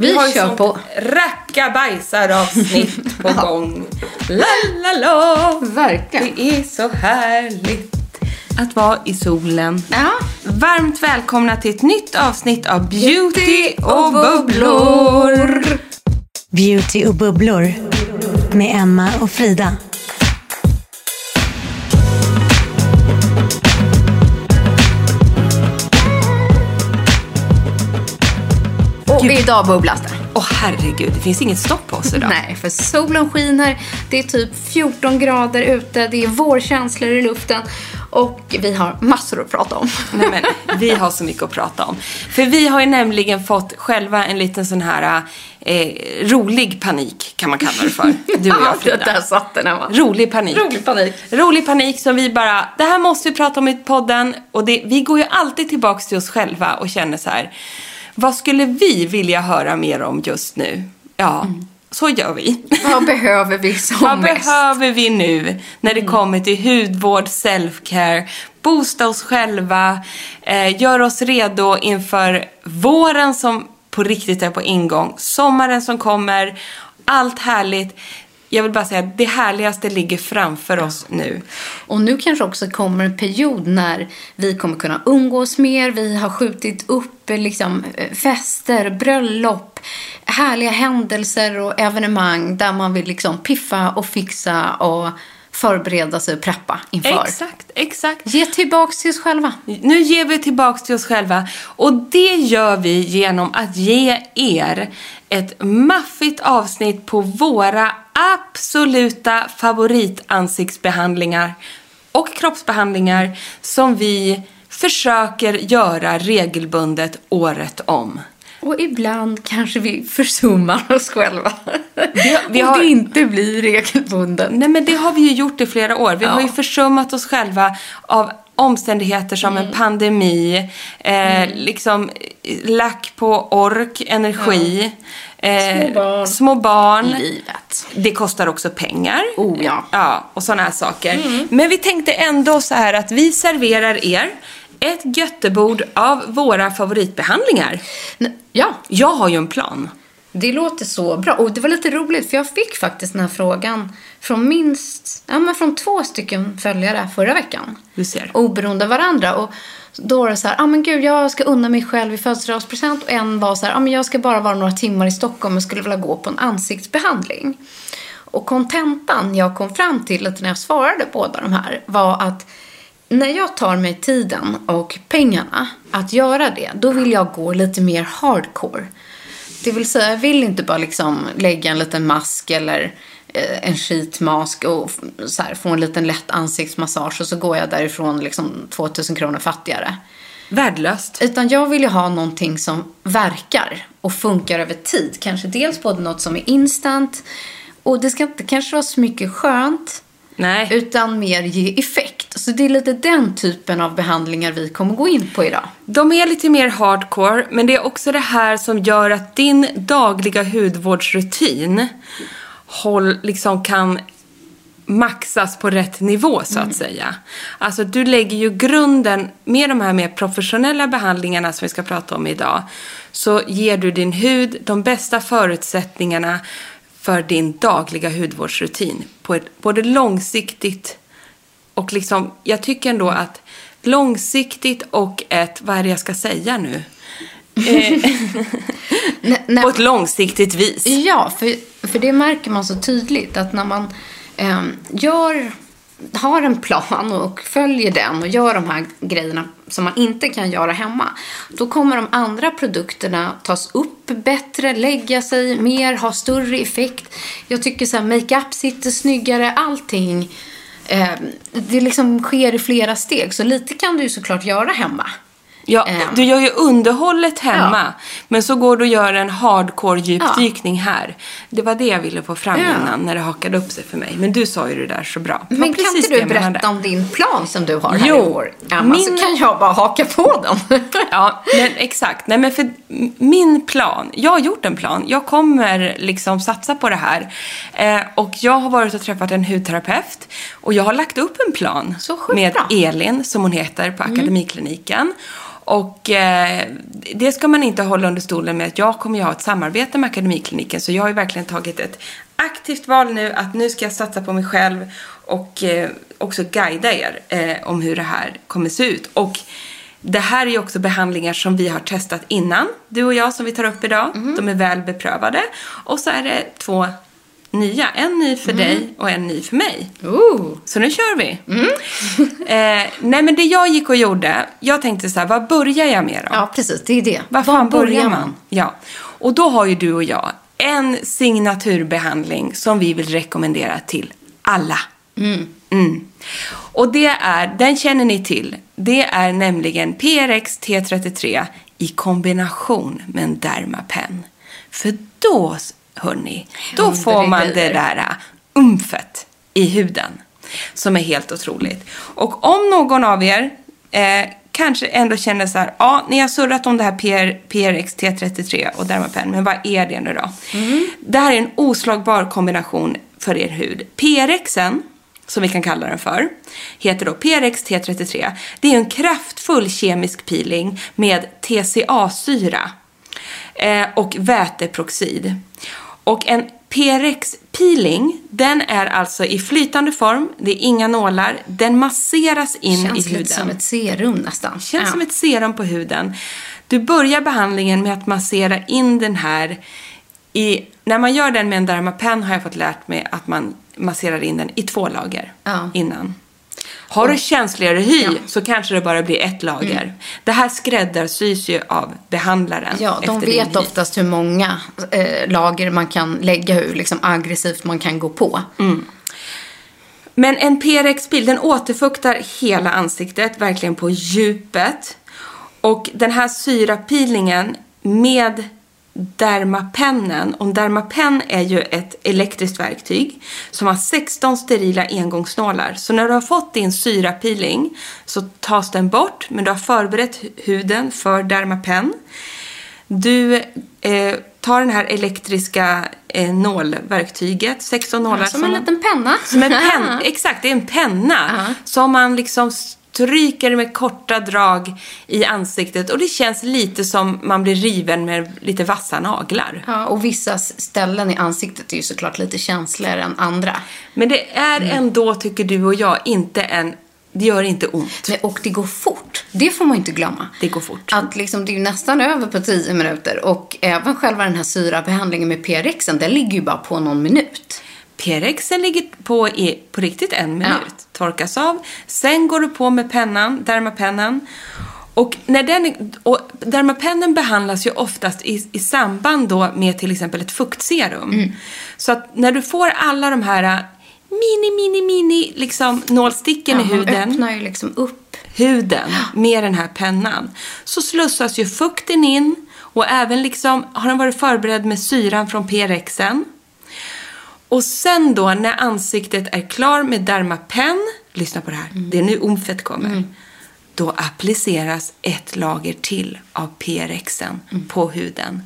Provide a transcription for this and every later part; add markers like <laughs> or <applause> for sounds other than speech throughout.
Vi, har ju kör på. rackabajsar-avsnitt <laughs> på gång. La, la, la. Verkligen. Det är så härligt att vara i solen. Ja. Varmt välkomna till ett nytt avsnitt av Beauty och bubblor. Beauty och bubblor med Emma och Frida. Och idag bubblas det. Åh herregud, det finns inget stopp på oss idag. Nej, för solen skiner. Det är typ 14 grader ute. Det är vårkänslor i luften. Och vi har massor att prata om. Nej, men vi har så mycket att prata om. För vi har ju nämligen fått själva en liten sån här eh, rolig panik, kan man kalla det för. Du och jag, <laughs> det där Frida. satt den Emma. Rolig panik. Rolig panik. Rolig panik som vi bara, det här måste vi prata om i podden. Och det, vi går ju alltid tillbaks till oss själva och känner så här, vad skulle vi vilja höra mer om just nu? Ja, så gör vi. Vad behöver vi som Vad mest? behöver vi nu när det kommer till hudvård, self-care, boosta oss själva, eh, gör oss redo inför våren som på riktigt är på ingång, sommaren som kommer, allt härligt. Jag vill bara säga att det härligaste ligger framför oss nu. Och nu kanske också kommer en period när vi kommer kunna umgås mer. Vi har skjutit upp eh, liksom, eh, fester, bröllop, härliga händelser och evenemang där man vill liksom piffa och fixa och förbereda sig och preppa inför. Exakt, exakt. Ge tillbaks till oss själva. Nu ger vi tillbaks till oss själva och det gör vi genom att ge er ett maffigt avsnitt på våra absoluta favoritansiktsbehandlingar och kroppsbehandlingar som vi försöker göra regelbundet året om. Och ibland kanske vi försummar oss själva. <laughs> Vi- vi och har- det inte blir regelbunden. Nej men det har vi ju gjort i flera år. Vi har Ja. ju försummat oss själva av omständigheter som Mm. en pandemi, eh, liksom eh, lack på ork, energi, eh, Små barn. små barn. Livet. Det kostar också pengar. Oh, ja. Ja, och sådana här saker. Men vi tänkte ändå så här att vi serverar er ett göttebord av våra favoritbehandlingar. Ja, Jag har ju en plan. Det låter så bra. Och det var lite roligt för jag fick faktiskt den här frågan från minst, ja men från två stycken följare förra veckan. Du ser. Oberoende av varandra. Och då var det så här, ah, men gud jag ska unna mig själv i födelsedagspresent. Och en var så här, ah, men jag ska bara vara några timmar i Stockholm och skulle vilja gå på en ansiktsbehandling. Och kontentan jag kom fram till lite när jag svarade båda de här var att när jag tar mig tiden och pengarna att göra det, då vill jag gå lite mer hardcore. Det vill säga, jag vill inte bara liksom lägga en liten mask eller eh, en sheetmask och så här, få en liten lätt ansiktsmassage och så går jag därifrån liksom 2000 kronor fattigare. Värdelöst. Utan jag vill ju ha någonting som verkar och funkar över tid. Kanske dels både något som är instant och det ska inte kanske vara så mycket skönt Nej. utan mer ge effekt. Så det är lite den typen av behandlingar vi kommer gå in på idag. De är lite mer hardcore, men det är också det här som gör att din dagliga hudvårdsrutin håll, liksom kan maxas på rätt nivå så att säga. Alltså du lägger ju grunden med de här mer professionella behandlingarna som vi ska prata om idag. Så ger du din hud de bästa förutsättningarna för din dagliga hudvårdsrutin. På ett både långsiktigt och liksom, jag tycker ändå att långsiktigt och ett, vad är det jag ska säga nu? Eh, <laughs> på ett långsiktigt vis. Ja, för, för det märker man så tydligt att när man eh, gör, har en plan och följer den och gör de här grejerna som man inte kan göra hemma, då kommer de andra produkterna tas upp bättre, lägga sig mer, ha större effekt. Jag tycker så här, makeup sitter snyggare, allting. Eh, det liksom sker i flera steg, så lite kan du ju såklart göra hemma. Ja, Ehm. du gör ju underhållet hemma, men så går du och gör en hardcore djupdykning här. Det var det jag ville få fram Ja. innan när det hakade upp sig för mig. Men du sa ju det där så bra. Men kan inte du berätta om din plan som du har här Jo, i år? Emma, min- så kan jag bara haka på den. <laughs> Ja, men exakt. Nej, men för min plan, jag har gjort en plan. Jag kommer liksom satsa på det här. Eh, och jag har varit och träffat en hudterapeut. Och jag har lagt upp en plan med. Mm. Elin, som hon heter, på Akademikliniken. Och eh, det ska man inte hålla under stolen med att jag kommer ju ha ett samarbete med Akademikliniken. Så jag har ju verkligen tagit ett aktivt val nu att nu ska jag satsa på mig själv och eh, också guida er eh, om hur det här kommer se ut. Och det här är ju också behandlingar som vi har testat innan, du och jag som vi tar upp idag. De är väl beprövade. Och så är det två nya, en ny för dig och en ny för mig. Ooh. Så nu kör vi. <laughs> eh, nej men det jag gick och gjorde, jag tänkte så här, vad börjar jag med då? Ja, precis. Det är det. Var fan börjar man? Ja. Och då har ju du och jag en signaturbehandling som vi vill rekommendera till alla. Mm. Och det är, den känner ni till. Det är nämligen PRX T33 i kombination med en Dermapen. För då, hörni, då får man det där äh, umfet i huden. Som är helt otroligt. Och om någon av er eh, kanske ändå känner så här, ja, ni har surrat om det här PR, PRX T33 och Dermapen, men vad är det nu då? Det här är en oslagbar kombination för er hud. PRXen, som vi kan kalla den för, heter då PRX T33. Det är en kraftfull kemisk peeling med TCA-syra eh, och väteperoxid. Och en PRX-peeling, den är alltså i flytande form, det är inga nålar, den masseras in Känns i huden. lite som ett serum nästan. Känns Ja. som ett serum på huden. Du börjar behandlingen med att massera in den här i... När man gör den med en Dermapen har jag fått lärt mig att man masserar in den i två lager Ja. innan. Har du känsligare hy Ja. så kanske det bara blir ett lager. Det här skräddarsys ju av behandlaren. Ja, de vet oftast hur många eh, lager man kan lägga, hur liksom aggressivt man kan gå på. Men en PRX-bil, den återfuktar hela ansiktet, verkligen på djupet. Och den här syrapeelingen med Dermapennen, och Dermapen är ju ett elektriskt verktyg som har 16 sterila engångsnålar. Så när du har fått din syrapeeling så tas den bort, men du har förberett huden för Dermapen. Du eh, tar den här elektriska eh, nålverktyget, 16 nålar. Som en liten penna. Som en penna, <laughs> exakt, det är en penna. Som man liksom stryker med korta drag i ansiktet och det känns lite som man blir riven med lite vassa naglar. Ja, och vissa ställen i ansiktet är ju såklart lite känsligare än andra. Men det är ändå, tycker du och jag, inte en... Det gör inte ont. Nej, och det går fort. Det får man inte glömma. Det går fort. Att liksom, det är ju nästan över på 10 minuter. Och även själva den här syrabehandlingen med PRXen, den ligger ju bara på någon minut. PRXen ligger på i, på riktigt en minut. Torkas av. Sen går du på med pennan, dermapennan. Och, när den, och dermapennen behandlas ju oftast i, i samband då med till exempel ett fuktserum. Mm. Så att när du får alla de här äh, mini, mini, mini liksom nålsticken Ja, i huden öppnar ju liksom upp. huden med den här pennan så slussas ju fukten in och även liksom har den varit förberedd med syran från PRXen. Och sen då när ansiktet är klar med Dermapen, lyssna på det här, det är nu omfett kommer. Då appliceras ett lager till av PRXen på huden.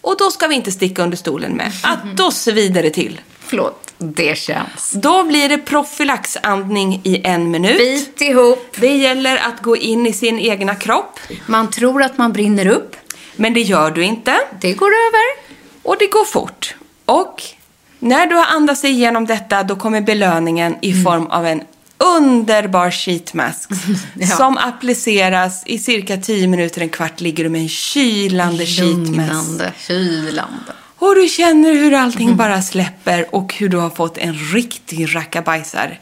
Och då ska vi inte sticka under stolen med att då svider det till. Förlåt, det känns. Då blir det profylaxandning i en minut. Bit ihop. Det gäller att gå in i sin egna kropp. Man tror att man brinner upp. Men det gör du inte. Det går över. Och det går fort. Och när du har andats dig igenom detta då kommer belöningen i form av en underbar sheetmask <laughs> Ja. som appliceras i cirka 10 minuter, en kvart ligger du med en kylande sheetmask. Lugnande, kylande. Och du känner hur allting bara släpper och hur du har fått en riktig rackabajsar.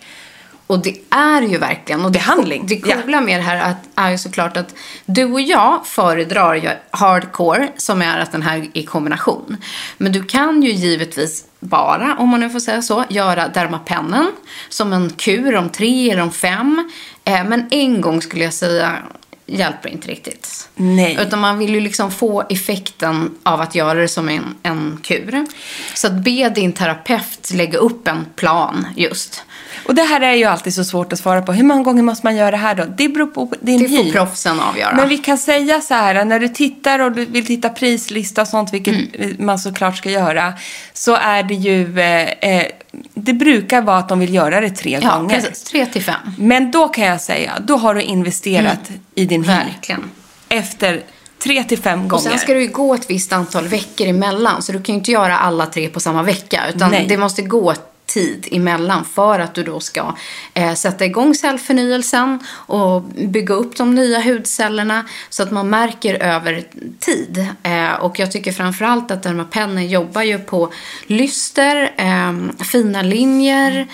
Och det är ju verkligen. Och det, Behandling, Det coola med det här att, är ju såklart att du och jag föredrar ju hardcore som är att den här är i kombination. Men du kan ju givetvis bara, om man nu får säga så, göra dermapennen som en kur om tre eller om fem. Eh, men en gång skulle jag säga hjälper inte riktigt. Nej. Utan man vill ju liksom få effekten av att göra det som en, en kur. Så att be din terapeut lägga upp en plan just. Och det här är ju alltid så svårt att svara på. Hur många gånger måste man göra det här då? Det beror på din Det får hy. proffsen avgöra. Men vi kan säga så här, när du tittar och du vill titta prislista och sånt, vilket man såklart ska göra, så är det ju, eh, eh, det brukar vara att de vill göra det tre Ja, gånger. precis. Tre till fem. Men då kan jag säga, då har du investerat i din hy. Verkligen. Efter tre till fem Och gånger. sen ska ju gå ett visst antal veckor emellan. Så du kan ju inte göra alla tre på samma vecka. Utan Nej. det måste gå tid emellan för att du då ska eh, sätta igång cellförnyelsen och bygga upp de nya hudcellerna så att man märker över tid. Eh, och jag tycker framförallt att Dermapennen jobbar ju på lyster, eh, fina linjer,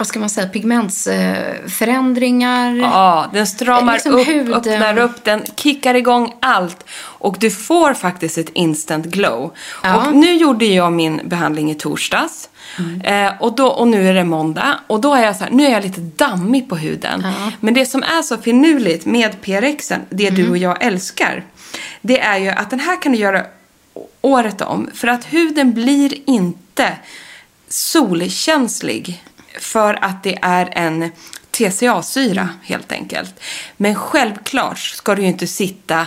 vad ska man säga, pigmentsförändringar. Ja, den stramar Liksom upp, huden. öppnar upp, den kickar igång allt. Och du får faktiskt ett instant glow. Ja. Och nu gjorde jag min behandling i torsdags. Eh, och, då, och nu är det måndag. Och då är jag så här, nu är jag lite dammig på huden. Men det som är så finurligt med PRXen, det du och jag älskar. Det är ju att den här kan du göra året om. För att huden blir inte solkänslig för att det är en TCA-syra helt enkelt. Men självklart ska du ju inte sitta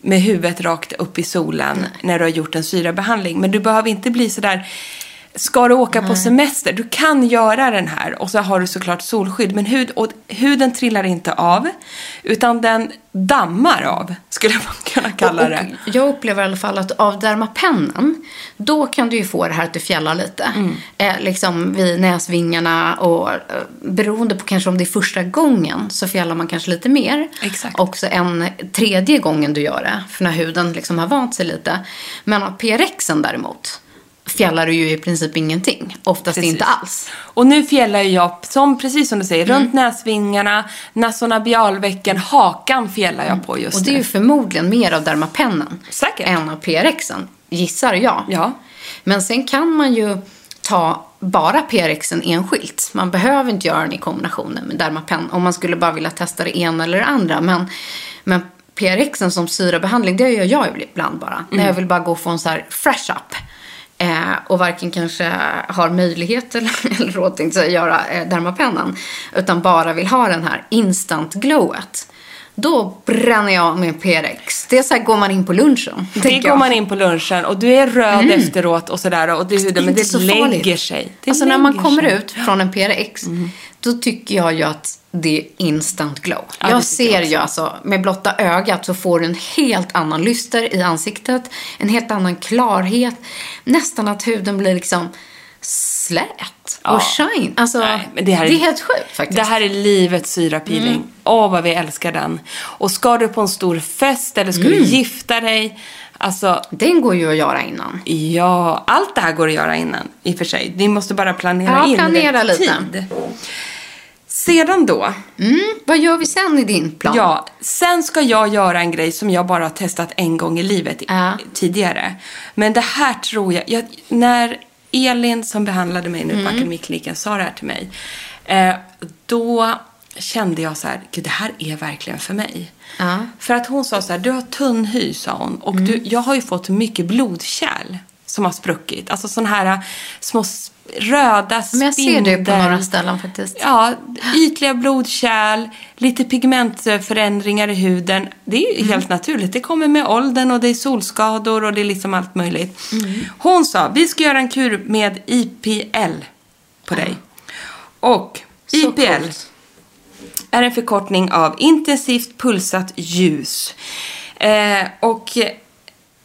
med huvudet rakt upp i solen när du har gjort en syrabehandling. Men du behöver inte bli sådär Ska du åka på semester, du kan göra den här och så har du såklart solskydd. Men hud, och huden trillar inte av, utan den dammar av, skulle man kunna kalla det. Och jag upplever i alla fall att av Dermapennen, då kan du ju få det här att det fjällar lite. Mm. Eh, liksom vid näsvingarna och eh, beroende på kanske om det är första gången så fjällar man kanske lite mer. Exakt. Också en tredje gången du gör det, för när huden liksom har vant sig lite. Men av PRXen däremot fjällar du ju i princip ingenting. Oftast Precis. inte alls. Och nu fjällar jag, som, precis som du säger, Mm. runt näsvingarna, nasonabialvecken, hakan fjällar jag på just Och det är nu. ju förmodligen mer av Dermapennen Säkert. än av PRXen, gissar jag. Ja. Men sen kan man ju ta bara PRXen enskilt. Man behöver inte göra den i kombination med Dermapen om man skulle bara vilja testa det ena eller det andra. Men, men PRXen som syrabehandling, det gör jag ibland bara. När jag vill bara gå och få en så här fresh up. Eh, och varken kanske har möjlighet eller, <laughs> eller råd jag, göra eh, Dermapennen. Utan bara vill ha den här instant glowet. Då bränner jag med PRX. Det är så här går man in på lunchen. Det går jag. man in på lunchen och du är röd efteråt och sådär. Och det, det, men det så lägger farligt. sig. Det alltså när man kommer sig. ut från en PRX, då tycker jag ju att det är instant glow. Ja, det jag tycker jag ser ju alltså, med blotta ögat så får du en helt annan lyster i ansiktet, en helt annan klarhet. Nästan att huden blir liksom slät och shine. Alltså, Nej, det, här är helt sjukt faktiskt. Mm. Det här är livets syrapeeling. Åh, vad vi älskar den. Och ska du på en stor fest eller ska Mm. du gifta dig. Alltså, Den går ju att göra innan. ja, allt det här går att göra innan i och för sig. Ni måste bara planera Ja, in planera lite. tid. Sedan då, Vad gör vi sen i din plan? Ja, sen ska jag göra en grej som jag bara har testat en gång i livet Ja. tidigare. Men det här tror jag, jag när Elin som behandlade mig Mm. nu på Akademikliniken sa det här till mig. Eh, då kände jag så här, gud det här är verkligen för mig. Ja. För att hon sa så här, du har tunn hy sa hon. Och Mm. du, jag har ju fått mycket blodkärl som har spruckit. Alltså sådana här små röda Men jag ser det på spindel. några ställen faktiskt. Ja, ytliga blodkärl, lite pigmentförändringar i huden. Det är Mm. helt naturligt. Det kommer med åldern och det är solskador och det är liksom allt möjligt. Mm. Hon sa, vi ska göra en kur med IPL på dig. Och Så IPL coolt. är en förkortning av intensivt pulsat ljus. Eh, och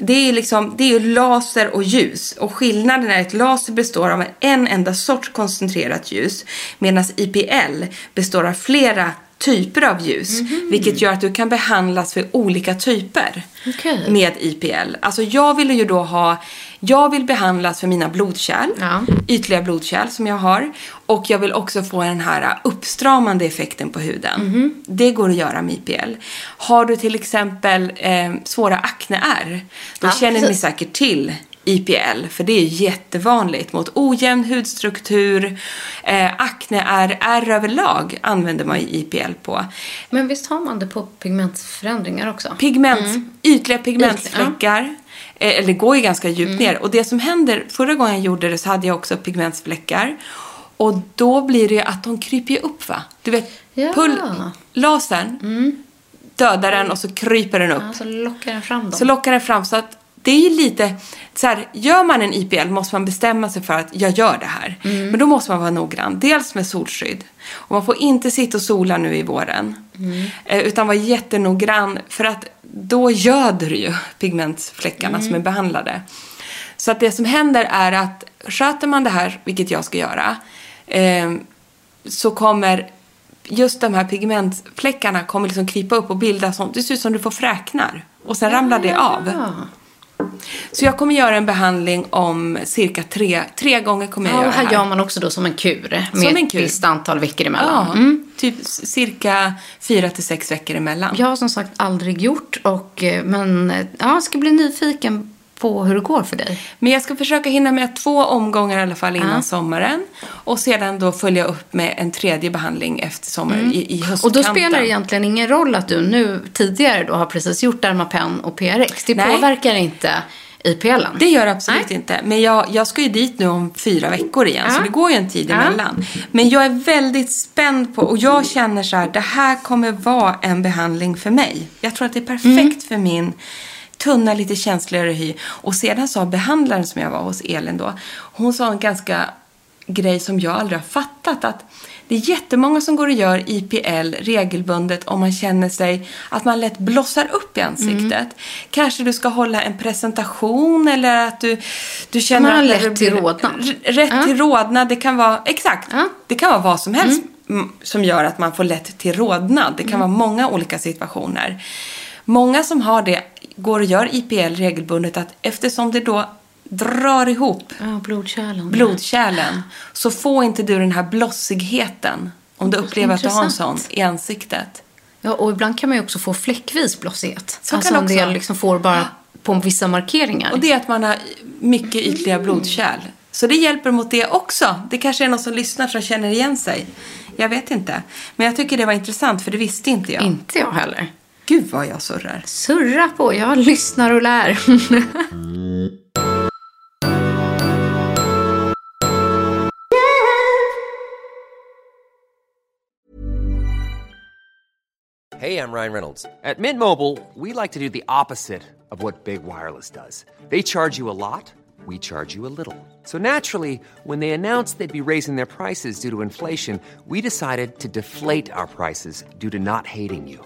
det är, liksom, det är ju laser och ljus. Och skillnaden är att laser består av en enda sorts koncentrerat ljus. Medan IPL består av flera typer av ljus. Vilket gör att du kan behandlas för olika typer Okej. med IPL. Alltså jag vill ju då ha, jag vill behandlas för mina blodkärl, Ja. ytliga blodkärl som jag har. Och jag vill också få den här uppstramande effekten på huden. Mhm. Det går att göra med IPL. Har du till exempel eh, svåra akneär, då Ja, känner ni precis. säkert till IPL, för det är jättevanligt mot ojämn hudstruktur, eh, akneär, ärr överlag använder man ju IPL på. Men visst har man det på pigmentförändringar också? Pigment, ytliga pigmentfläckar. Eh, Eller går ju ganska djupt ner. Och det som händer, förra gången jag gjorde det så hade jag också pigmentfläckar. Och då blir det ju att de kryper upp va? Du vet, Ja. pull, lasern dödar den och så kryper den upp. Ja, så lockar den fram dem. Så lockar den fram så att det är ju lite så här, gör man en IPL måste man bestämma sig för att jag gör det här. Mm. Men då måste man vara noggrann. Dels med solskydd. Och man får inte sitta och sola nu i våren. Mm. Eh, utan vara jättenoggrann för att då göder ju pigmentfläckarna Mm. som är behandlade. Så att det som händer är att sköter man det här, vilket jag ska göra, eh, så kommer just de här pigmentfläckarna kommer liksom krypa upp och bilda som, det ser ut som du får fräknar. Och sen ramlar det av. Så jag kommer göra en behandling om cirka tre, tre gånger kommer jag Ja, göra och här gör man också då som en kur. Med Som en ett kur. visst antal veckor emellan. Ja, Mm. typ cirka fyra till sex veckor emellan. Jag har som sagt aldrig gjort, och, eh, men eh, ja, jag ska bli nyfiken på hur det går för dig. Men jag ska försöka hinna med två omgångar i alla fall innan Ja. sommaren. Och sedan då följa upp med en tredje behandling efter sommaren i, i höstkanten. Och då spelar det egentligen ingen roll att du nu tidigare då har precis gjort Dermapen och PRX. Det Nej. påverkar inte IPLen. Det gör det absolut Nej. inte. Men jag, jag ska ju dit nu om fyra veckor igen, Ja. så det går ju en tid Ja. emellan. Men jag är väldigt spänd på, och jag känner så här, det här kommer vara en behandling för mig. Jag tror att det är perfekt Mm. för min tunna, lite känsligare hy. Och sedan sa behandlaren som jag var hos Elin då, hon sa en ganska grej som jag aldrig har fattat. Att det är jättemånga som går och gör IPL regelbundet om man känner sig att man lätt blossar upp i ansiktet. Mm. Kanske du ska hålla en presentation eller att du, du känner Man har det till rodnad. Rätt Ja. till rodnad. Det kan vara, exakt. Ja. Det kan vara vad som helst mm, som gör att man får lätt till rodnad. Det kan Mm. vara många olika situationer. Många som har det går och gör IPL regelbundet att eftersom det då drar ihop Ja, blodkärlen. blodkärlen så får inte du den här blossigheten om du upplever att du har en sån i ansiktet. Ja, och ibland kan man ju också få fläckvis blossighet. Så alltså kan en det del liksom får bara på vissa markeringar. Och det är att man har mycket ytliga blodkärl. Så det hjälper mot det också. Det kanske är någon som lyssnar som känner igen sig. Jag vet inte. Men jag tycker det var intressant för det visste inte jag. Inte jag heller. Gud vad jag surrar. Surra på, jag lyssnar och lär. Hey, I'm Ryan Reynolds. At Mint Mobile, we like to do the opposite of what Big Wireless does. They charge you a lot, we charge you a little. So naturally, when they announced they'd be raising their prices due to inflation, we decided to deflate our prices due to not hating you.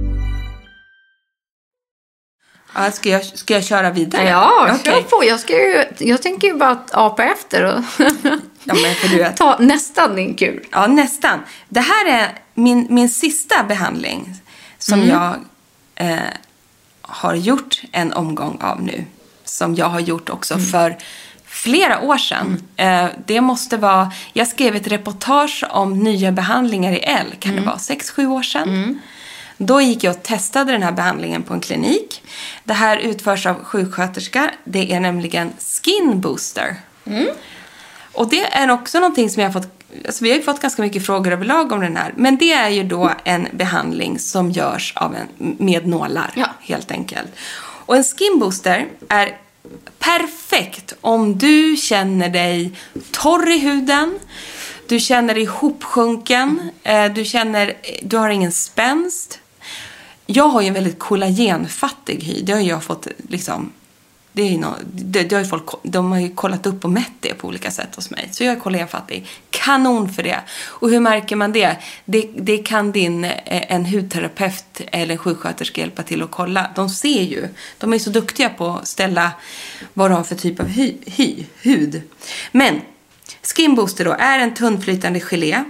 Ja, ska, jag, ska jag köra vidare? Ja, kör Okej. på. Jag, ska ju, jag tänker ju bara att apa efter och <laughs> Ja, vet. <laughs> ta nästan din kul. Ja, nästan. Det här är min, min sista behandling som jag eh, har gjort en omgång av nu. Som jag har gjort också för flera år sedan. Eh, det måste vara... Jag skrev ett reportage om nya behandlingar i L. Kan det vara? Sex, sju år sedan. Då gick jag och testade den här behandlingen på en klinik. Det här utförs av sjuksköterska. Det är nämligen Skin Booster. Och det är också någonting som jag har fått, alltså vi har fått ganska mycket frågor överlag om den här. Men det är ju då en behandling som görs av en, med nålar, Ja. helt enkelt. Och en skin booster är perfekt om du känner dig torr i huden, du känner dig hopsjunken, eh, du känner, du har ingen spänst. Jag har ju en väldigt kollagenfattig hy. Det har jag fått liksom det är ju nå det, det har ju folk, de har ju kollat upp och mätt det på olika sätt hos mig. Så jag är kollagenfattig. Kanon för det. Och hur märker man det? Det, det kan din, eh, en hudterapeut eller en sjuksköterska hjälpa till att kolla. De ser ju. De är så duktiga på att ställa vad du har för typ av hy, hy, hud. Men Skin Booster då är en tunnflytande gelé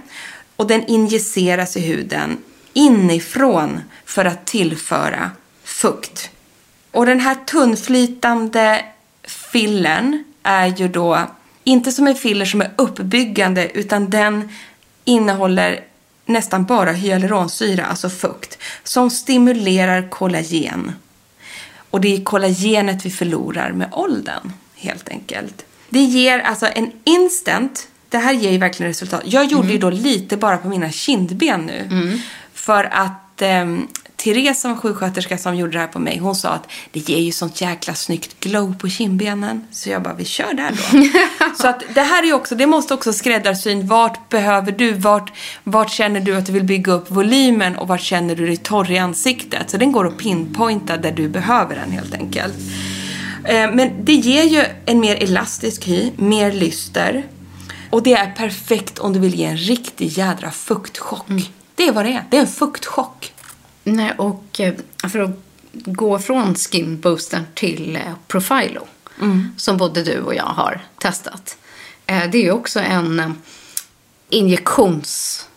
och den injiceras i huden inifrån för att tillföra fukt. Och den här tunnflytande fillern är ju då inte som en filler som är uppbyggande utan den innehåller nästan bara hyaluronsyra, alltså fukt, som stimulerar kollagen. Och det är kollagenet vi förlorar med åldern, helt enkelt. Det ger alltså en instant, det här ger ju verkligen resultat. Jag gjorde ju då lite bara på mina kindben nu. För att ehm, Therese som sjuksköterska som gjorde det här på mig, hon sa att det ger ju sånt jäkla snyggt glow på kindbenen. Så jag bara, vi kör där då. <laughs> så att det här är också, det måste också skräddarsyn. Vart behöver du? Vart, vart känner du att du vill bygga upp volymen och vart känner du dig torr i ansiktet? Så den går att pinpointa där du behöver den helt enkelt. Eh, Men det ger ju en mer elastisk hy, mer lyster. Och det är perfekt om du vill ge en riktig jädra fuktchock. Det är vad det är. Det är en fuktchock. Nej, och eh, för att gå från Skin Booster till eh, Profilo, som både du och jag har testat. Eh, det är ju också en eh, injektionsbehandling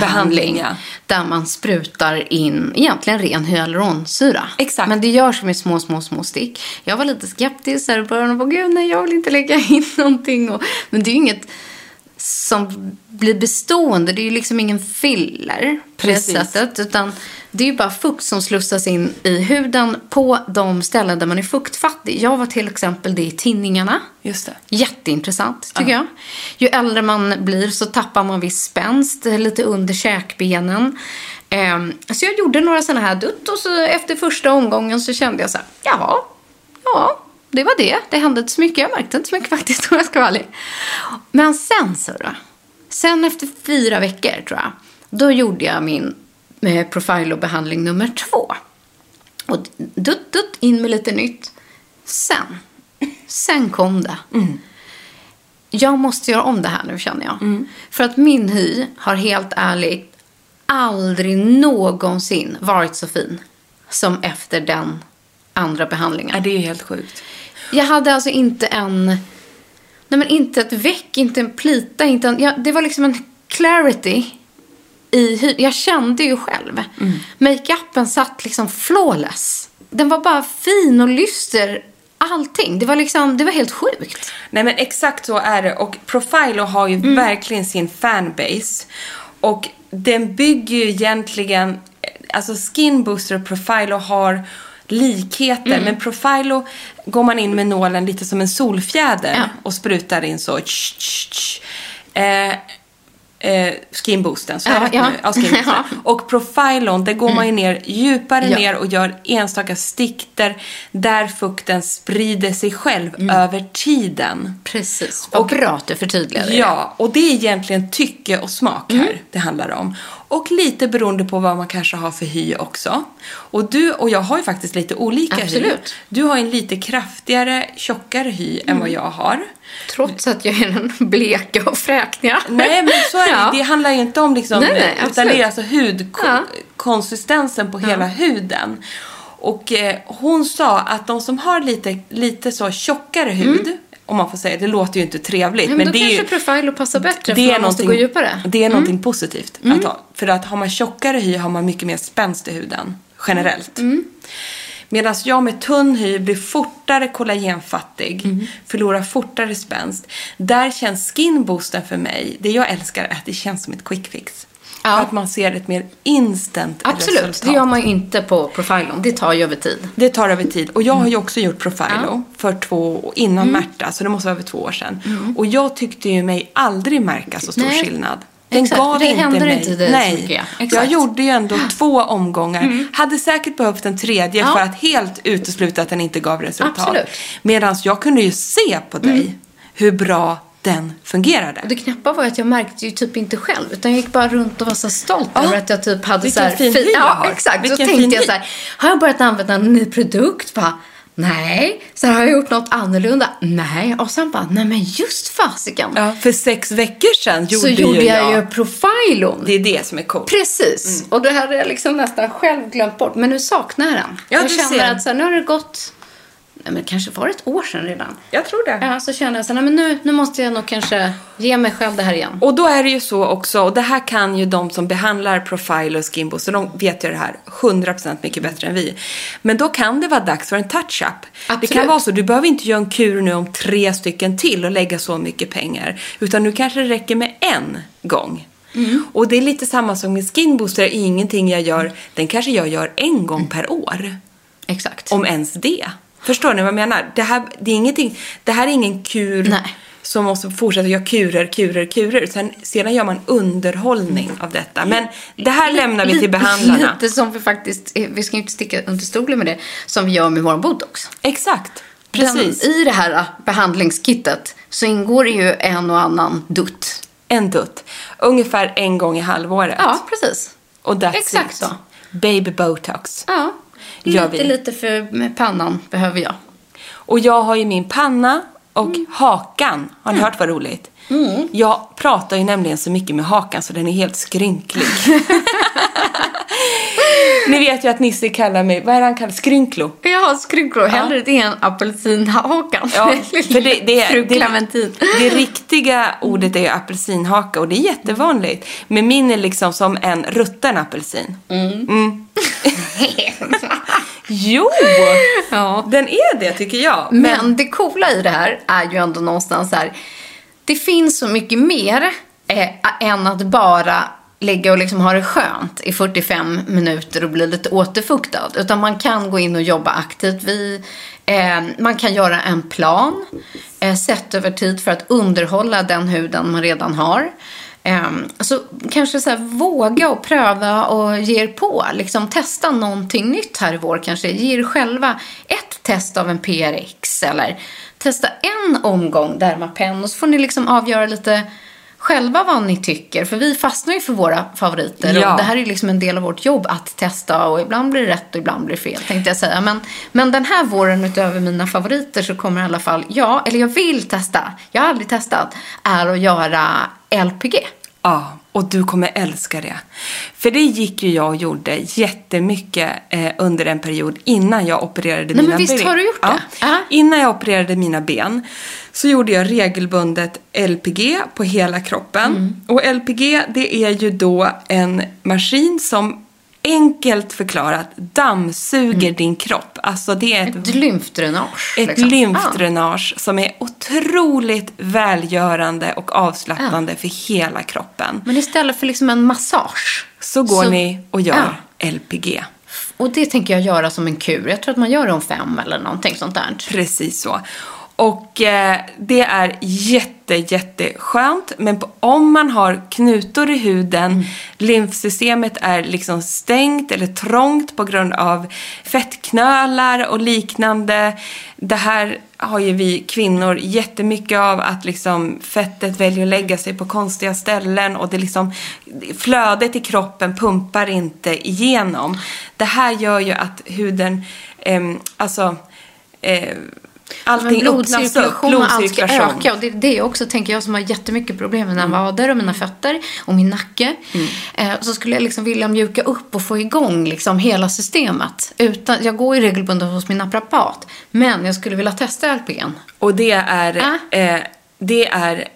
Behandling, ja. där man sprutar in egentligen ren hyaluronsyra. Exakt. Men det görs med små, små, små stick. Jag var lite skeptisk här i början och bara, gud nej, jag vill inte lägga in <laughs> någonting. Och, men det är ju inget som blir bestående. Det är ju liksom ingen filler på det sättet. Utan det är ju bara fukt som slussas in i huden på de ställen där man är fuktfattig. Jag var till exempel det i tinningarna. Just det. Jätteintressant tycker jag. Ju äldre man blir så tappar man viss spänst lite under käkbenen. Ehm, så jag gjorde några sådana här dutt och så efter första omgången så kände jag så här, jaha, ja, det var det. Det hände inte så mycket. Jag märkte inte så mycket faktiskt <laughs> om jag ska vara ärlig. Men sen så då. Sen efter fyra veckor tror jag. Då gjorde jag min eh, Profilo-behandling nummer två. Och dutt, dutt, in med lite nytt. Sen, sen kom det. Jag måste göra om det här nu känner jag. För att min hy har helt ärligt aldrig någonsin varit så fin som efter den andra behandlingen. Ja, det är helt sjukt. Jag hade alltså inte en... Nej men inte ett väck, inte en plita, inte en... Ja, det var liksom en clarity i. Jag kände ju själv. Mm. Makeupen satt liksom flawless. Den var bara fin och lyster. Allting. Det var liksom, det var helt sjukt. Nej men exakt så är det och Profilo har ju verkligen sin fanbase. Och den bygger ju egentligen, alltså Skin Booster och Profilo har likheter. Men Profilo går man in med nålen lite som en solfjäder Ja. och sprutar in så. Tsch, tsch, tsch. Eh, eh, skinboosten. Så Ja, ja. Ja, skinboosten. <laughs> Och profilon, där går man ju ner djupare Ja. ner och gör enstaka stickter där fukten sprider sig själv Mm. över tiden. Precis. Vad bra att du förtydligade det. Ja, och det är egentligen tycke och smak här Mm. det handlar om. Och lite beroende på vad man kanske har för hy också. Och du och jag har ju faktiskt lite olika hy. Absolut. Du har en lite kraftigare, tjockare hy än vad jag har. Trots att jag är den bleka och fräkniga. Nej, men så är det. <laughs> Ja. Det handlar ju inte om liksom, Nej, nej, utan absolut. det är alltså Ja. hudkonsistensen på hela huden. Och eh, hon sa att de som har lite, lite så tjockare hud, om man får säga det, låter ju inte trevligt. Mm. Ja, men, då det är kanske ju, Profilo passar bättre det för är man måste gå djupare. Mm. Det är någonting positivt att ha. För att har man tjockare hy har man mycket mer spänst i huden, generellt. Mm. Medan jag med tunn hy blir fortare kollagenfattig, Mm. förlorar fortare spänst. Där känns skinboosten för mig, det jag älskar är att det känns som ett quick fix. Ja. Att man ser ett mer instant Absolut, resultat. det gör man ju inte på Profilon. Det tar ju över tid. Det tar över tid. Och jag har ju också gjort Profilo för två, innan Mm. Märta, så det måste vara över två år sedan. Och jag tyckte ju mig aldrig märka så stor Nej. skillnad. Den Exakt, gav det inte händer mig. inte dig så Nej. mycket, ja. Jag Exakt. Mm. gjorde ju ändå <gasps> två omgångar. Hade säkert behövt en tredje Ja. för att helt utesluta att den inte gav resultat. Mm. Medan jag kunde ju se på dig hur bra den fungerade. Och det knäppa var att jag märkte ju typ inte själv. Utan jag gick bara runt och var så stolt Ja. över att jag typ hade Vilken så här fin hy jag Ja, exakt. Vilken så fin tänkte jag hy. så här, har jag börjat använda en ny produkt? Bara, nej. Så här, har jag gjort något annorlunda? Nej. Och sen bara, nej men just fasiken. Ja, för sex veckor sedan gjorde, så gjorde jag, jag. ju Profilon. Det är det som är coolt. Precis. Och det hade jag liksom nästan själv glömt bort. Men nu saknar jag den. Ja, jag känner ser. att så här, nu har det gått, men kanske var det ett år sedan redan. Jag tror det. Ja, så känner jag så här, men nu, nu måste jag nog kanske ge mig själv det här igen. Och då är det ju så också, och det här kan ju de som behandlar Profile och Skimbo, så de vet ju det här 100% mycket bättre än vi. Men då kan det vara dags för en touch-up. Det kan vara så, du behöver inte göra en kur nu om tre stycken till och lägga så mycket pengar. Utan nu kanske det räcker med en gång. Mm. Och det är lite samma som med Skinbooster, ingenting jag gör, den kanske jag gör en gång per år. Exakt. Om ens det. Förstår ni vad jag menar? Det här, det är, ingenting, det här är ingen kur Nej. som måste fortsätta göra kurer, kurer, kurer. Sen, sedan gör man underhållning av detta. Men det här lämnar vi till behandlarna. Lite som vi faktiskt, vi ska inte sticka under stolen med det, som vi gör med vår botox. Exakt. Precis. Den, I det här eh, behandlingskittet så ingår det ju en och annan dutt. En dutt. Ungefär en gång i halvåret. Ja, precis. Och that's exakt it. så. Baby botox. Ja, Gör lite, vi. lite för pannan behöver jag. Och jag har ju min panna och Mm. hakan. Har ni hört vad roligt? Jag pratar ju nämligen så mycket med hakan så den är helt skrynklig. <laughs> Ni vet ju att Nisse kallar mig, vad är han kallar Skrynklo? Ja, skrynklo. Hellre det än apelsinhakan. Ja, <laughs> för det, det, Fru det, det riktiga ordet är ju apelsinhaka och det är jättevanligt. Men min är liksom som en rutten apelsin. Mm. <laughs> jo! <laughs> Ja. Den är det tycker jag. Men det coola i det här är ju ändå någonstans här. Det finns så mycket mer eh, än att bara ligga och liksom ha det skönt i 45 minuter och bli lite återfuktad. Utan man kan gå in och jobba aktivt. Vi, eh, man kan göra en plan eh, sett över tid för att underhålla den huden man redan har. Så kanske så här, våga och pröva och ge er på. Liksom, testa någonting nytt här i vår kanske. Ge er själva ett test av en PRX eller testa en omgång Dermapen och så får ni liksom avgöra lite själva vad ni tycker. För vi fastnar ju för våra favoriter Ja. och det här är liksom en del av vårt jobb att testa och ibland blir det rätt och ibland blir det fel tänkte jag säga. Men, men den här våren utöver mina favoriter så kommer i alla fall jag, eller jag vill testa, jag har aldrig testat, är att göra LPG. Ja, och du kommer älska det. För det gick ju jag och gjorde jättemycket eh, under en period innan jag opererade men mina visst ben. har du gjort ja. det? Ja. Innan jag opererade mina ben så gjorde jag regelbundet LPG på hela kroppen. Mm. Och LPG det är ju då en maskin som enkelt förklarat dammsuger din kropp. Alltså det är ett Mm. Ett lymfdränage. ett liksom. lymfdränage som är otroligt välgörande och avslappnande för hela kroppen. Men istället för liksom en massage. Så går Så- ni och gör LPG. Och det tänker jag göra som en kur. Jag tror att man gör det om fem eller någonting sånt där. Precis så. Och eh, det är jätte, jätteskönt. Men på, om man har knutor i huden, lymfsystemet är liksom stängt eller trångt på grund av fettknölar och liknande. Det här har ju vi kvinnor jättemycket av att liksom fettet väljer att lägga sig på konstiga ställen och det liksom flödet i kroppen pumpar inte igenom. Det här gör ju att huden, ehm, alltså eh, allting upp. Blodcirkulation och allt ska öka. Och det är det också tänker, jag som har jättemycket problem med mina Mm. vader och mina fötter och min nacke. Eh, så skulle jag liksom vilja mjuka upp och få igång liksom hela systemet. Utan, jag går ju regelbundet hos min naprapat. Men jag skulle vilja testa LPN. Och det är, Ah. eh, det är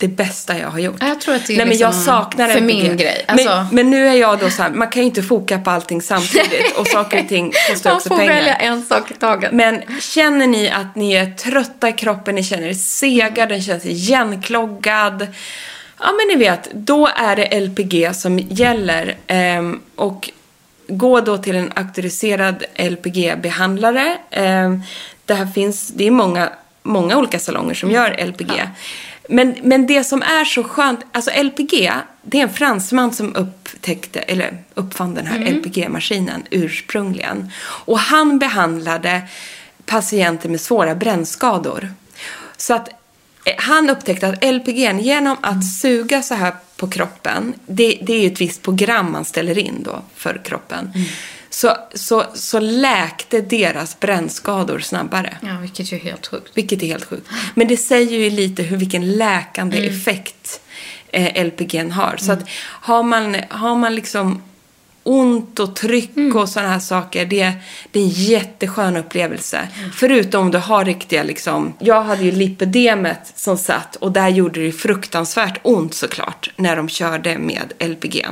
det bästa jag har gjort. Ja, jag tror att det är Nej, men jag liksom saknar för min grej. Alltså- Men, men nu är jag då så här, man kan ju inte foka på allting samtidigt och saker och ting kostar <laughs> Man också får pengar. välja en sak i taget. Men känner ni att ni är trötta i kroppen, ni känner er sega, den känns igenkloggad. Ja men ni vet, då är det LPG som gäller. Ehm, och gå då till en auktoriserad LPG-behandlare. Ehm, det här finns, det är många, många olika salonger som gör LPG. Men, men det som är så skönt, alltså LPG, det är en fransman som upptäckte, eller uppfann den här LPG-maskinen ursprungligen. Och han behandlade patienter med svåra brännskador. Så att eh, han upptäckte att LPG, genom att suga så här på kroppen, det, det är ju ett visst program man ställer in då för kroppen. Så, så, så läkte deras brännskador snabbare. Ja, vilket är helt sjukt. Vilket är helt sjukt. Men det säger ju lite hur vilken läkande effekt eh, LPG har. Så att har man, har man liksom ont och tryck och sådana här saker, det, det är en jätteskön upplevelse. Förutom om du har riktiga liksom, jag hade ju lipedemet som satt och där gjorde det fruktansvärt ont såklart när de körde med LPG.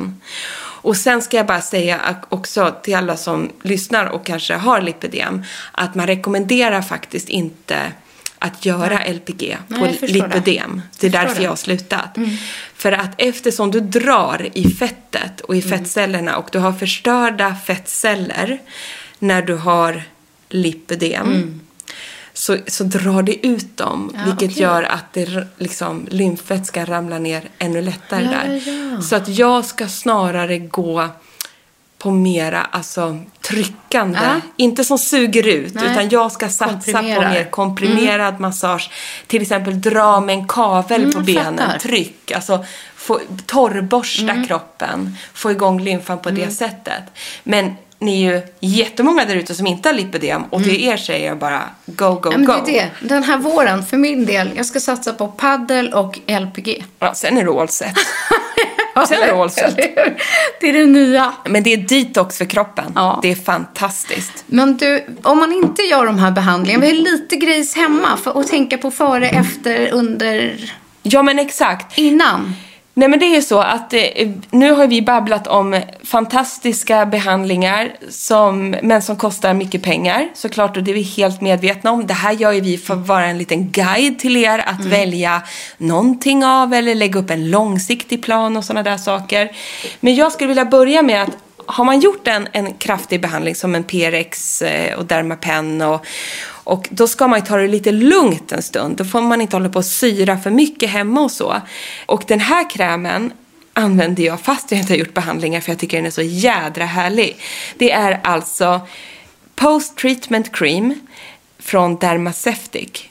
Och sen ska jag bara säga också till alla som lyssnar och kanske har lipödem att man rekommenderar faktiskt inte att göra LPG Nej, på förstår det. lipödem. Det är därför det. Mm. jag har slutat. För att eftersom du drar i fettet och i Mm. fettcellerna och du har förstörda fettceller när du har lipödem så, så drar det ut dem, Mm. Ja, vilket okej. gör att det, liksom, lymfvätska ramlar ner ännu lättare Ja, där. ja. Så att jag ska snarare gå på mera alltså, tryckande. Ja. Inte som suger ut, Nej. utan jag ska satsa på mer komprimerad massage. Till exempel dra med en kavel Mm, på benen, fattar. tryck. Alltså, få, torrborsta Mm. kroppen, få igång lymfan på det sättet. Men ni är ju jättemånga där ute som inte har lipödem och till er säger jag bara go, go, Mm. Ja, men go. det är det. Den här våren, för min del, jag ska satsa på paddel och LPG. Ja, sen är det all set. <laughs> sen är det all set. Det är det nya. Men det är detox för kroppen. Ja. Det är fantastiskt. Men du, om man inte gör de här behandlingarna, vi har lite grejs hemma för att tänka på före, efter, under, Ja, men exakt. innan. Nej men det är ju så att eh, nu har vi babblat om fantastiska behandlingar som, men som kostar mycket pengar såklart och det är vi helt medvetna om. Det här gör ju vi för att vara en liten guide till er att välja någonting av eller lägga upp en långsiktig plan och sådana där saker. Men jag skulle vilja börja med att har man gjort en, en kraftig behandling som en PRX eh, och Dermapen och, och då ska man ta det lite lugnt en stund. Då får man inte hålla på och syra för mycket hemma och så. Och den här krämen använder jag fast jag inte har gjort behandlingar för jag tycker den är så jädra härlig. Det är alltså Post Treatment Cream från Dermaceutic.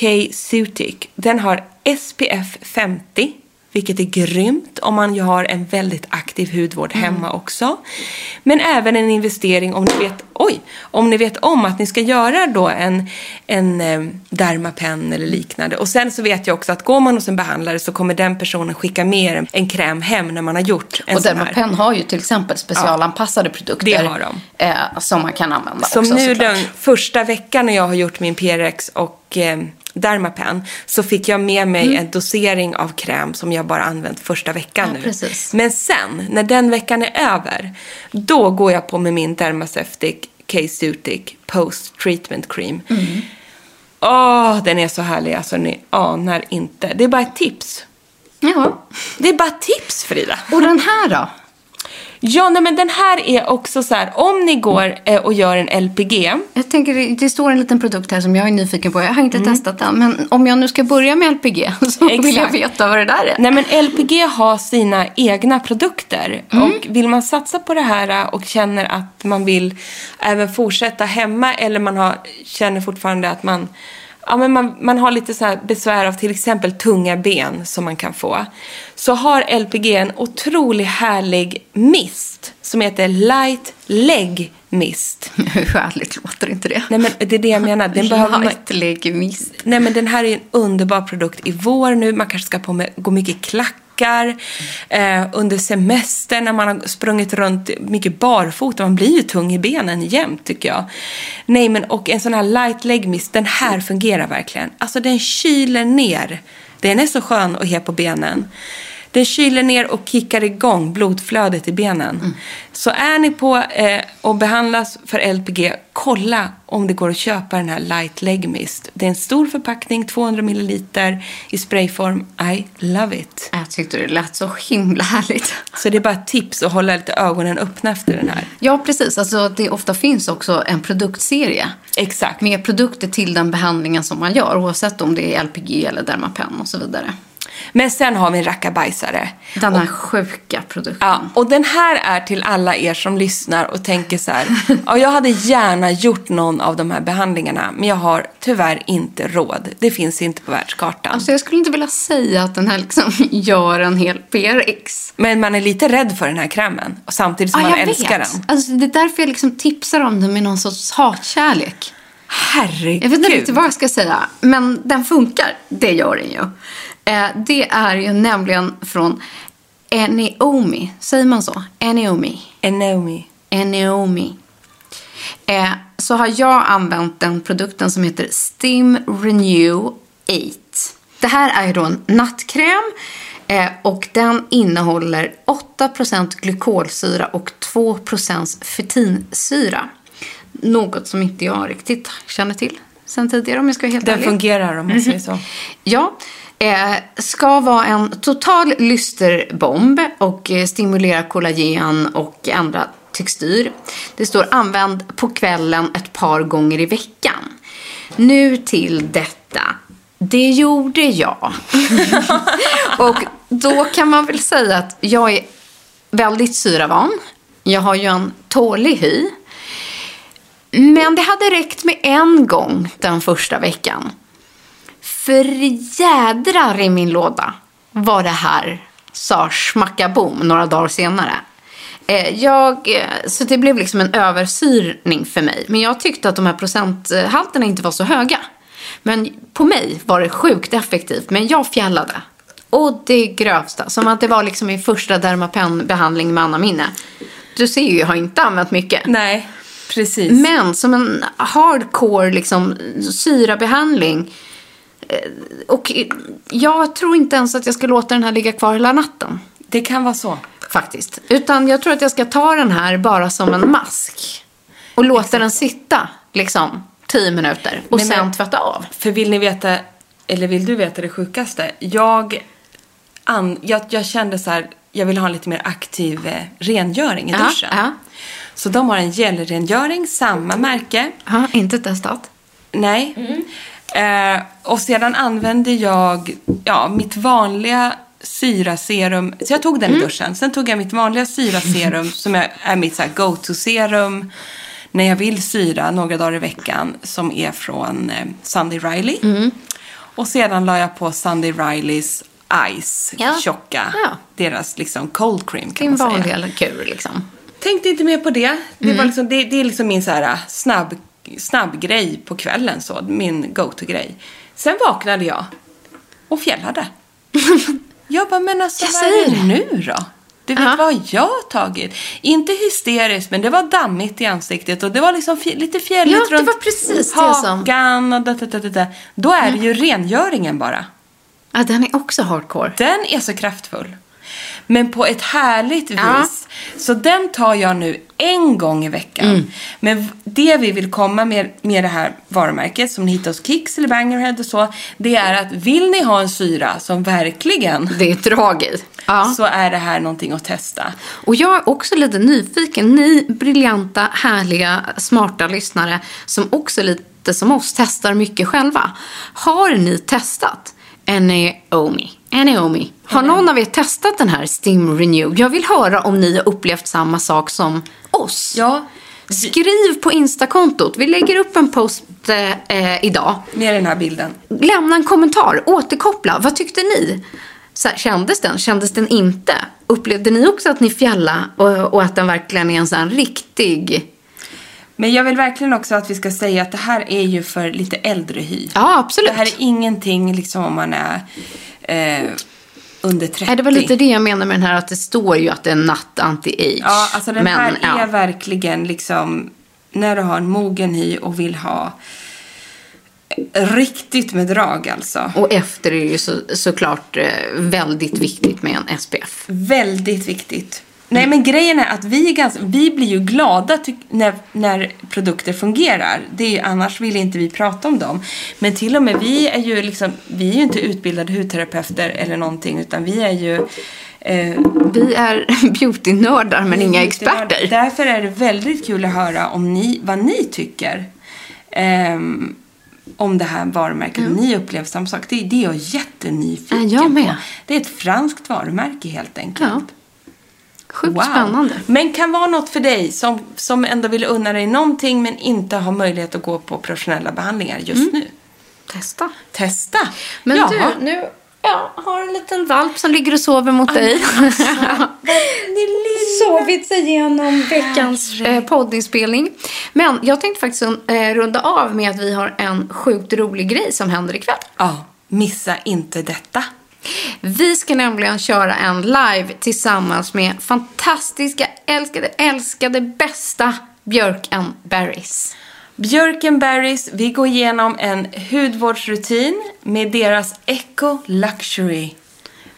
K-Sutic. Den har SPF 50. Vilket är grymt om man har en väldigt aktiv hudvård hemma också. Men även en investering om ni vet, oj, om ni vet om att ni ska göra då en, en eh, Dermapen eller liknande. Och sen så vet jag också att går man hos en behandlare så kommer den personen skicka med en, en kräm hem när man har gjort en Och. Dermapen har ju till exempel specialanpassade produkter. Det har de. Eh, som man kan använda Som också nu såklart. den första veckan när jag har gjort min PRX och eh, Dermapen så fick jag med mig en dosering av kräm som jag bara använt första veckan Mm. Ja, nu. precis. Men sen, när den veckan är över, då går jag på med min Dermaceutic K-Sutic Post Treatment Cream. Mm. Åh, den är så härlig, alltså ni anar inte. Det är bara ett tips. Ja. Det är bara tips, Frida. Och den här då? Ja, nej, men den här är också så här, om ni går eh, och gör en LPG. Jag tänker, det- det står en liten produkt här som jag är nyfiken på. Jag har inte Mm. testat den. Men om jag nu ska börja med LPG <laughs> så vill jag Exakt. veta vad det där är. Nej men LPG har sina egna produkter. Och vill man satsa på det här och känner att man vill även fortsätta hemma eller man har, känner fortfarande att man, ja, men man, man har lite så besvär av till exempel tunga ben som man kan få. Så har LPG en otroligt härlig mist som heter Light Leg Mist. <laughs> Hur härligt låter inte det? Nej men det är det jag menar. Den <laughs> behöver man, Light leg mist. Nej men den här är en underbar produkt i vår nu. Man kanske ska på med, gå mycket i klackar. Eh, under semester när man har sprungit runt mycket barfota. Man blir ju tung i benen jämt tycker jag. Nej men och en sån här light leg mist. Den här fungerar verkligen. Alltså den kyler ner. Den är så skön att het på benen. Den kyler ner och kickar igång blodflödet i benen. Så är ni på eh, och behandlas för LPG, kolla om det går att köpa den här Light Leg Mist. Det är en stor förpackning, 200 ml i sprayform. I love it. Jag tyckte det lät så himla härligt. Så det är bara ett tips att hålla lite ögonen öppna efter den här. Ja, precis. Alltså, det ofta finns också en produktserie Exakt. med produkter till den behandlingen som man gör. Oavsett om det är LPG eller Dermapen och så vidare. Men sen har vi en rackabajsare. Den här sjuka produkten. Ja, och den här är till alla er som lyssnar och tänker så här. <laughs> Ja, jag hade gärna gjort någon av de här behandlingarna, men jag har tyvärr inte råd. Det finns inte på världskartan. Alltså, jag skulle inte vilja säga att den här liksom <laughs> gör en hel PRX. Men man är lite rädd för den här krämen, och samtidigt som Ja, man älskar vet. den. Alltså, det är därför jag liksom tipsar om den med någon sorts hatkärlek. Herregud. Jag vet inte riktigt vad jag ska säga, men den funkar. Det gör den ju. Eh, det är ju nämligen från Eneomi. Säger man så? Eneomi. And Naomi. Eneomi. Eh, så har jag använt den produkten som heter Stim Renew 8. Det här är ju då en nattkräm eh, och den innehåller 8% glykolsyra och 2% fetinsyra. Något som inte jag riktigt känner till sen tidigare om jag ska vara helt Den ärlig. fungerar om man säger så. Ja, eh, ska vara en total lysterbomb och eh, stimulera kollagen och ändra textur. Det står använd på kvällen ett par gånger i veckan. Nu till detta. Det gjorde jag. <laughs> och då kan man väl säga att jag är väldigt syravan. Jag har ju en tålig hy. Men det hade räckt med en gång den första veckan. För jädrar i min låda var det här sa smacka boom några dagar senare. Eh, Jag, eh, så det blev liksom en översyrning för mig. Men jag tyckte att de här procenthalterna inte var så höga. Men på mig var det sjukt effektivt. Men jag fjällade. Och det grövsta. Som att det var liksom min första Dermapen-behandling med Anna Minne. Du ser ju, jag har inte använt mycket. Nej, precis. Men som en hardcore liksom, syrabehandling. Eh, Och jag tror inte ens att jag ska låta den här ligga kvar hela natten. Det kan vara så. Faktiskt. Utan jag tror att jag ska ta den här bara som en mask. Och låta den sitta liksom tio minuter. Och Nej, men- sen tvätta av. För vill ni veta, eller vill du veta det sjukaste? Jag, an, jag, jag kände så här, jag vill ha en lite mer aktiv eh, rengöring i Ja, duschen. ja. Så de har en gelrengöring, samma märke. Ja, inte testat. Nej. Eh, och sedan använde jag ja, mitt vanliga syraserum. Så jag tog den i duschen. Sen tog jag mitt vanliga syraserum <laughs> som är, är mitt go-to-serum när jag vill syra några dagar i veckan som är från eh, Sunday Riley. Och sedan la jag på Sunday Rileys Ice, Ja. tjocka. Ja. Deras liksom cold cream kan Din man säga. vanliga kur liksom. Tänkte inte mer på det. Det, Mm. var liksom, det, det är liksom min så här, äh, snabb, snabb grej på kvällen. Så, min go-to-grej. Sen vaknade jag och fjällade. <laughs> jag bara, men alltså Jag vad är det säger nu då? Du vet Ja. vad jag har tagit? Inte hysteriskt, men det var dammigt i ansiktet och det var liksom lite fjälligt Ja, det runt var precis det hakan och da, da, da, da. Då är det ju rengöringen bara. Ja, den är också hardcore. Den är så kraftfull. Men på ett härligt Ja. vis. Så den tar jag nu en gång i veckan. Mm. Men det vi vill komma med, med det här varumärket som ni hittar hos Kicks eller Bangerhead och så. Det är att vill ni ha en syra som verkligen Det är drag i. Ja. så är det här någonting att testa. Och jag är också lite nyfiken. Ni briljanta, härliga, smarta lyssnare som också lite som oss testar mycket själva. Har ni testat Naomi? Naomi. Har någon av er testat den här Stim Renew? Jag vill höra om ni har upplevt samma sak som oss. Ja, Skriv på Instakontot. Vi lägger upp en post eh, eh, idag. med den här bilden. Lämna en kommentar. Återkoppla. Vad tyckte ni? Så här, kändes den? Kändes den inte? Upplevde ni också att ni fjalla och, och att den verkligen är en sån riktig... Men jag vill verkligen också att vi ska säga att det här är ju för lite äldre hy. Ja, absolut. Det här är ingenting liksom om man är eh, under 30. Nej, det var lite det jag menade med den här att det står ju att det är natt anti-age. Ja, alltså den Men, här ja. är verkligen liksom när du har en mogen hy och vill ha riktigt med drag alltså. Och efter är det ju så, såklart eh, väldigt viktigt med en SPF. Väldigt viktigt. Nej men grejen är att vi, är ganska, vi blir ju glada när, när produkter fungerar. Det är ju, annars vill inte vi prata om dem. Men till och med vi är ju liksom, vi är ju inte utbildade hudterapeuter eller någonting utan vi är ju eh, Vi är <laughs> beautynördar men inga experter. Därför är det väldigt kul att höra om ni, vad ni tycker ehm, om det här varumärket. Om ni upplever samma sak. Det, det är jag jättenyfiken Ja, jag med. på. Det är ett franskt varumärke helt enkelt. Ja. Sjukt spännande. Men kan vara något för dig som, som ändå vill unna dig någonting men inte har möjlighet att gå på professionella behandlingar just nu. Testa. Testa! Men Jaha. du, nu ja, har en liten valp som ligger och sover mot dig. <laughs> Sovit sig igenom veckans eh, poddinspelning. Men jag tänkte faktiskt eh, runda av med att vi har en sjukt rolig grej som händer ikväll. Ja, missa inte detta. Vi ska nämligen köra en live tillsammans med fantastiska, älskade, älskade, bästa Björk and Berries. Björkenberries, vi går igenom en hudvårdsrutin med deras Eco Luxury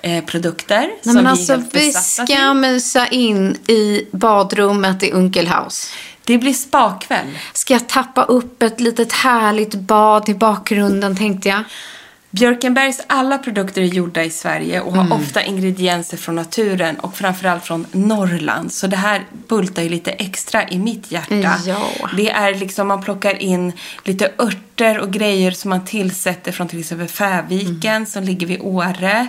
eh, produkter. Nej, men vi alltså, vi besatta ska till. mysa in i badrummet i Unkelhaus. Det blir spakväll. Ska jag tappa upp ett litet härligt bad i bakgrunden tänkte jag. Björkenbergs alla produkter är gjorda i Sverige och har Mm. ofta ingredienser från naturen och framförallt från Norrland. Så det här bultar ju lite extra i mitt hjärta. Ja. Det är liksom, man plockar in lite örter och grejer som man tillsätter från till exempel Fäviken Mm. som ligger vid Åre.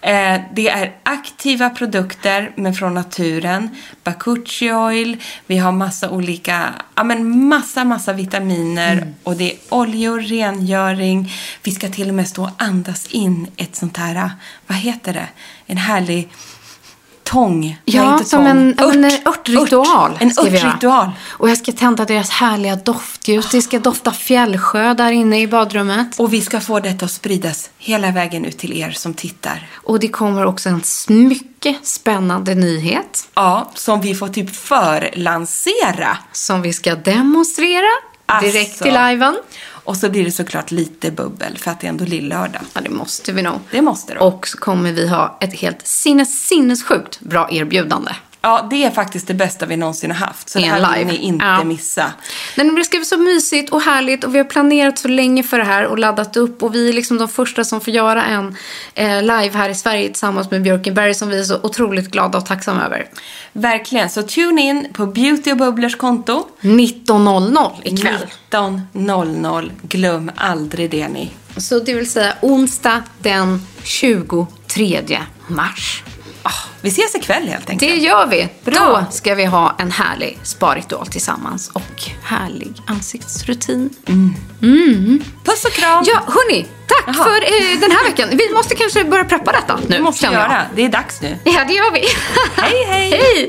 Eh, det är aktiva produkter men från naturen. Bakuchi oil, vi har massa olika, ja men massa, massa vitaminer Mm. och det är oljor, rengöring. Vi ska till och med stå och andas in ett sånt här, vad heter det? En härlig tång. Ja, inte som tång. en, en Ört. örtritual. Ört. En örtritual. Och jag ska tända deras härliga doftljus. Det ska dofta fjällsjö där inne i badrummet. Och vi ska få detta att spridas hela vägen ut till er som tittar. Och det kommer också en mycket spännande nyhet Ja, som vi får typ förlansera. som vi ska demonstrera direkt Alltså. i liven. Och så blir det såklart lite bubbel för att det är ändå lillördag. Ja, det måste vi nog. Det måste det. Och så kommer vi ha ett helt sinnes, sinnessjukt bra erbjudande. Ja, det är faktiskt det bästa vi någonsin har haft. Så I det här vill live. ni inte Ja. missa. Nej, men det ska bli så mysigt och härligt och vi har planerat så länge för det här och laddat upp och vi är liksom de första som får göra en eh, live här i Sverige tillsammans med Björkenberg som vi är så otroligt glada och tacksamma över. Verkligen. Så tune in på Beauty och Bubblers konto. 19.00 ikväll. 19.00. Glöm aldrig det ni. Så det vill säga onsdag den 23 mars. Vi ses ikväll helt enkelt. Det gör vi. Bra. Då ska vi ha en härlig sparritual tillsammans och härlig ansiktsrutin. Puss och kram. Ja, hörni. Tack Jaha. för eh, den här veckan. Vi måste kanske börja preppa detta nu. det måste vi känner jag. göra. Det är dags nu. Ja, det gör vi. Hej, hej. hej!